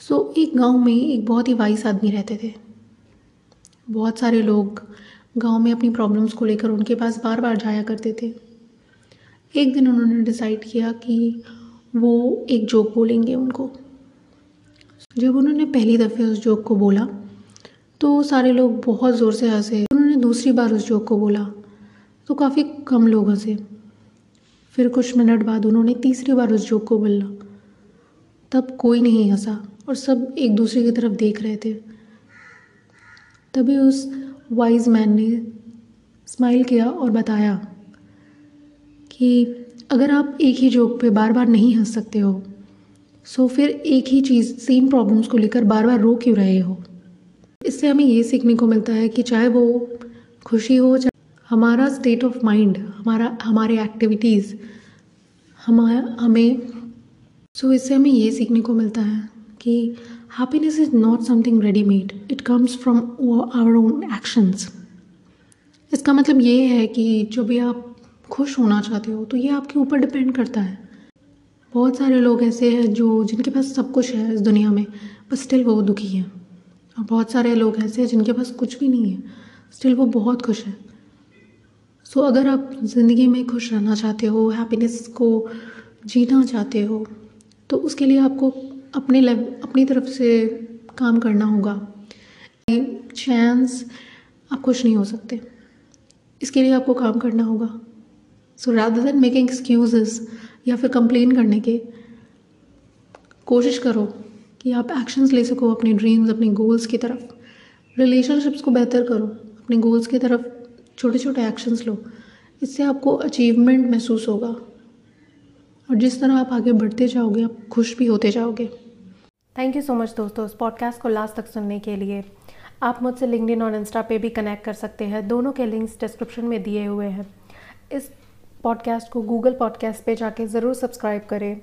सो so, एक गाँव में एक बहुत ही वाइस आदमी रहते थे। बहुत सारे लोग गाँव में अपनी प्रॉब्लम्स को लेकर उनके पास बार बार जाया करते थे। एक दिन उन्होंने डिसाइड किया कि वो एक जोक बोलेंगे उनको। जब उन्होंने पहली दफ़े उस जोक को बोला तो सारे लोग बहुत ज़ोर से हंसे। उन्होंने दूसरी बार उस जोक को बोला तो काफ़ी कम लोग हंसे। फिर कुछ मिनट बाद उन्होंने तीसरी बार उस जोक को बोला। तब कोई नहीं हंसा। और सब एक दूसरे की तरफ़ देख रहे थे। तभी उस वाइज मैन ने स्माइल किया और बताया कि अगर आप एक ही जोक पे बार बार नहीं हंस सकते हो सो फिर एक ही चीज़ सेम प्रॉब्लम्स को लेकर बार बार रो क्यों रहे हो? इससे हमें ये सीखने को मिलता है कि चाहे वो खुशी हो चाहे हमारा स्टेट ऑफ़ माइंड हमारा हमारे एक्टिविटीज़ हमारा हमें सो so, इससे हमें ये सीखने को मिलता है। कि happiness is not something readymade it comes from our own actions इसका मतलब ये है कि जो भी आप खुश होना चाहते हो तो ये आपके ऊपर डिपेंड करता है। बहुत सारे लोग ऐसे हैं जो जिनके पास सब कुछ है इस दुनिया में पर स्टिल वो दुखी हैं। और बहुत सारे लोग ऐसे हैं जिनके पास कुछ भी नहीं है स्टिल वो बहुत खुश है। सो so, अगर आप ज़िंदगी में खुश रहना चाहते हो हैप्पीनेस को जीना चाहते हो तो उसके लिए आपको अपने लेव अपनी तरफ़ से काम करना होगा। चांस आप खुश नहीं हो सकते। इसके लिए आपको काम करना होगा। So rather than making excuse या फिर कंप्लेन करने के, कोशिश करो कि आप एक्शंस ले सको अपने ड्रीम्स अपने गोल्स की तरफ़। रिलेशनशिप्स को बेहतर करो। अपने गोल्स की तरफ़ छोटे छोटे एक्शंस लो। इससे आपको अचीवमेंट महसूस होगा। और जिस तरह आप आगे बढ़ते जाओगे, आप खुश भी होते जाओगे। थैंक यू सो मच दोस्तों, इस पॉडकास्ट को लास्ट तक सुनने के लिए। आप मुझसे लिंकडिन और इंस्टा पे भी कनेक्ट कर सकते हैं। दोनों के लिंक्स डिस्क्रिप्शन में दिए हुए हैं। इस पॉडकास्ट को गूगल पॉडकास्ट पे जाके ज़रूर सब्सक्राइब करें।